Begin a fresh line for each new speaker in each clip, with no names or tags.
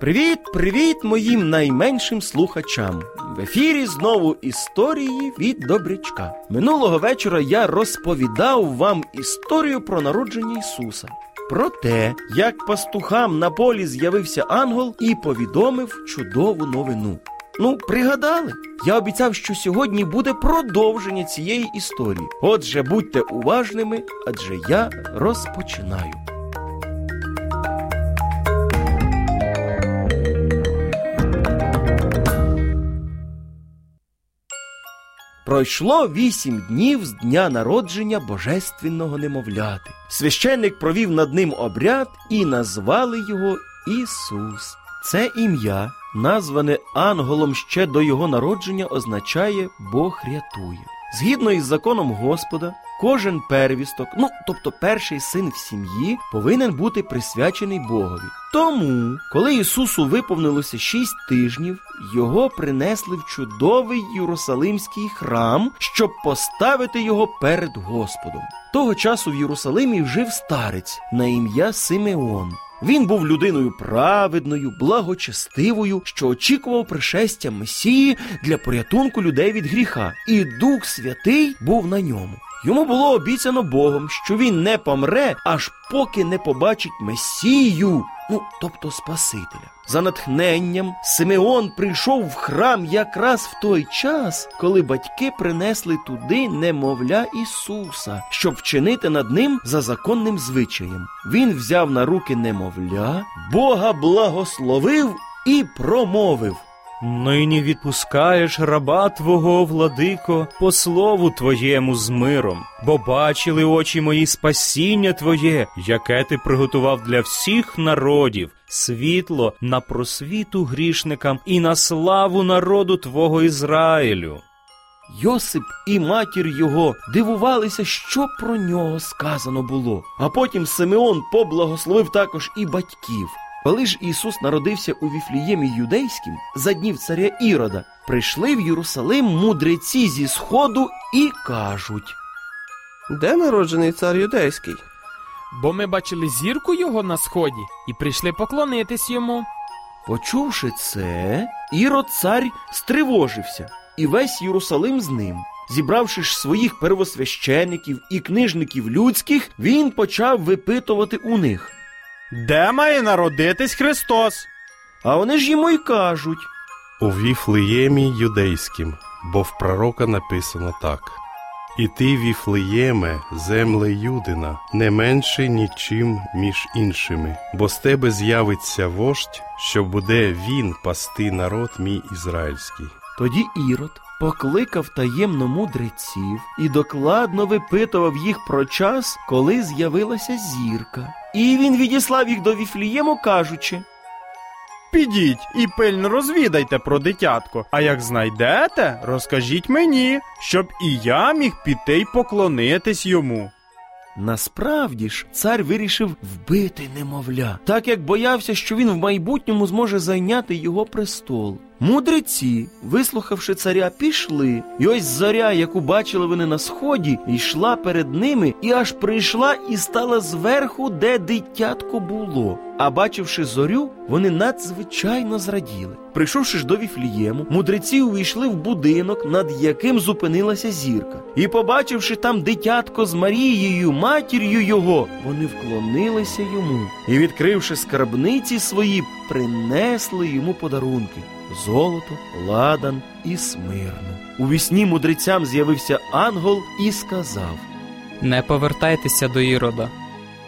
Привіт, привіт моїм найменшим слухачам. В ефірі знову історії від Добрячка. Минулого вечора я розповідав вам історію про народження Ісуса. Про те, як пастухам на полі з'явився ангел і повідомив чудову новину. Ну, пригадали? Я обіцяв, що сьогодні буде продовження цієї історії. Отже, будьте уважними, адже я розпочинаю. Пройшло вісім днів з дня народження божественного немовляти. Священник провів над ним обряд і назвали його Ісус. Це ім'я, назване Анголом ще до його народження, означає Бог рятує. Згідно із законом Господа, кожен первісток, ну тобто перший син в сім'ї, повинен бути присвячений Богові. Тому, коли Ісусу виповнилося шість тижнів, його принесли в чудовий Єрусалимський храм, щоб поставити його перед Господом. Того часу в Єрусалимі жив старець на ім'я Симеон. Він був людиною праведною, благочестивою, що очікував пришестя Месії для порятунку людей від гріха, і Дух Святий був на ньому. Йому було обіцяно Богом, що він не помре, аж поки не побачить Месію, ну тобто Спасителя. За натхненням Симеон прийшов в храм якраз в той час, коли батьки принесли туди немовля Ісуса, щоб вчинити над ним за законним звичаєм. Він взяв на руки немовля, Бога благословив і промовив.
Нині відпускаєш раба Твого, владико, по слову Твоєму з миром, бо бачили очі мої спасіння Твоє, яке ти приготував для всіх народів, світло на просвіту грішникам і на славу народу Твого Ізраїлю.
Йосип і матір його дивувалися, що про нього сказано було. А потім Симеон поблагословив також і батьків. Коли ж Ісус народився у Віфліємі юдейським за днів царя Ірода, прийшли в Єрусалим мудреці зі сходу і кажуть.
Де народжений цар юдейський?
Бо ми бачили зірку його на сході і прийшли поклонитись йому.
Почувши це, Ірод цар стривожився, і весь Єрусалим з ним. Зібравши ж своїх первосвящеників і книжників людських, він почав випитувати у них.
Де має народитись Христос?
А вони ж йому й кажуть.
У Віфлеємі юдейським, бо в пророка написано так. І ти, Віфлеєме, земле Юдина, не менше нічим між іншими, бо з тебе з'явиться вождь, що буде він пасти народ мій ізраїльський.
Тоді Ірод покликав таємно мудреців і докладно випитував їх про час, коли з'явилася зірка. І він відіслав їх до Віфлієму, кажучи.
Підіть і пильно розвідайте про дитятко. А як знайдете, розкажіть мені, щоб і я міг піти й поклонитись йому.
Насправді ж, цар вирішив вбити немовля, так як боявся, що він в майбутньому зможе зайняти його престол. Мудреці, вислухавши царя, пішли, і ось зоря, яку бачили вони на сході, йшла перед ними і аж прийшла і стала зверху, де дитятко було. А бачивши зорю, вони надзвичайно зраділи. Прийшовши ж до Віфлієму, мудреці увійшли в будинок, над яким зупинилася зірка. І, побачивши там дитятко з Марією, матір'ю його, вони вклонилися йому і, відкривши скарбниці свої, принесли йому подарунки золото, ладан і смирну. У вісні мудрецям з'явився ангел і сказав.
Не повертайтеся до Ірода.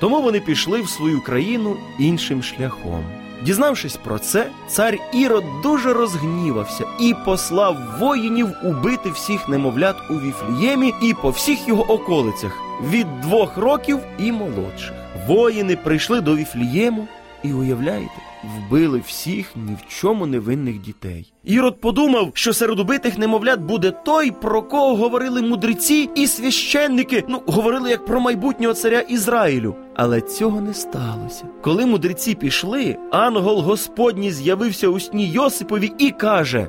Тому вони пішли в свою країну іншим шляхом. Дізнавшись про це, цар Ірод дуже розгнівався і послав воїнів убити всіх немовлят у Віфліємі і по всіх його околицях від двох років і молодших. Воїни прийшли до Віфлієму і уявляєте, вбили всіх ні в чому невинних дітей. Ірод подумав, що серед убитих немовлят буде той, про кого говорили мудреці і священники, ну говорили як про майбутнього царя Ізраїлю. Але цього не сталося. Коли мудреці пішли, ангел Господній з'явився у сні Йосипові і каже: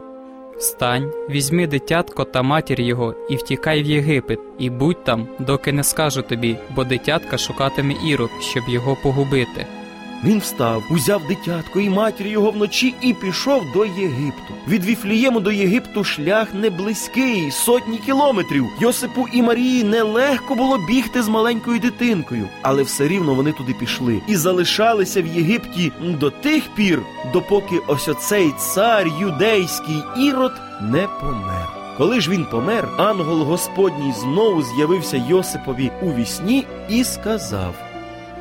Встань, візьми дитятко та матір його і втікай в Єгипет, і будь там, доки не скажу тобі, бо дитятка шукатиме ірод, щоб його погубити.
Він встав, узяв дитятко і матір його вночі і пішов до Єгипту. Від Віфлієму до Єгипту шлях не близький, сотні кілометрів. Йосипу і Марії нелегко було бігти з маленькою дитинкою, але все рівно вони туди пішли і залишалися в Єгипті до тих пір, допоки ось оцей цар юдейський ірод не помер. Коли ж він помер, ангел Господній знову з'явився Йосипові у вісні і сказав.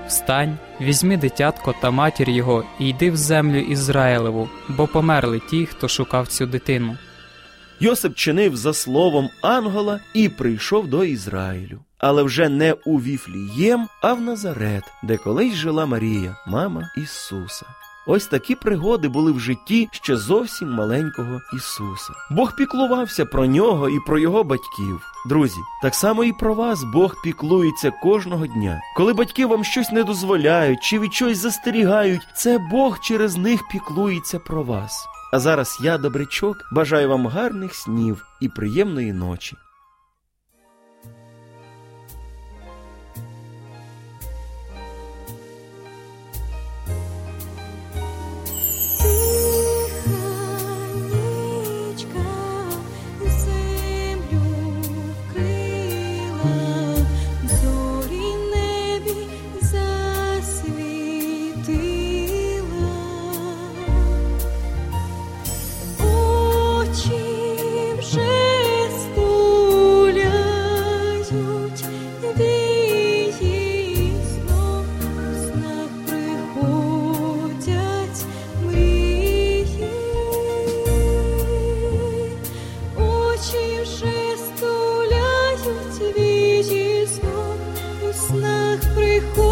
Встань, візьми дитятко та матір його і йди в землю Ізраїлеву, бо померли ті, хто шукав цю дитину.
Йосип чинив за словом ангела і прийшов до Ізраїлю. Але вже не у Віфлієм, а в Назарет, де колись жила Марія, мама Ісуса. Ось такі пригоди були в житті ще зовсім маленького Ісуса. Бог піклувався про нього і про його батьків. Друзі, так само і про вас Бог піклується кожного дня. Коли батьки вам щось не дозволяють чи від чогось застерігають, це Бог через них піклується про вас. А зараз я, добрячок, бажаю вам гарних снів і приємної ночі.
Снах приходять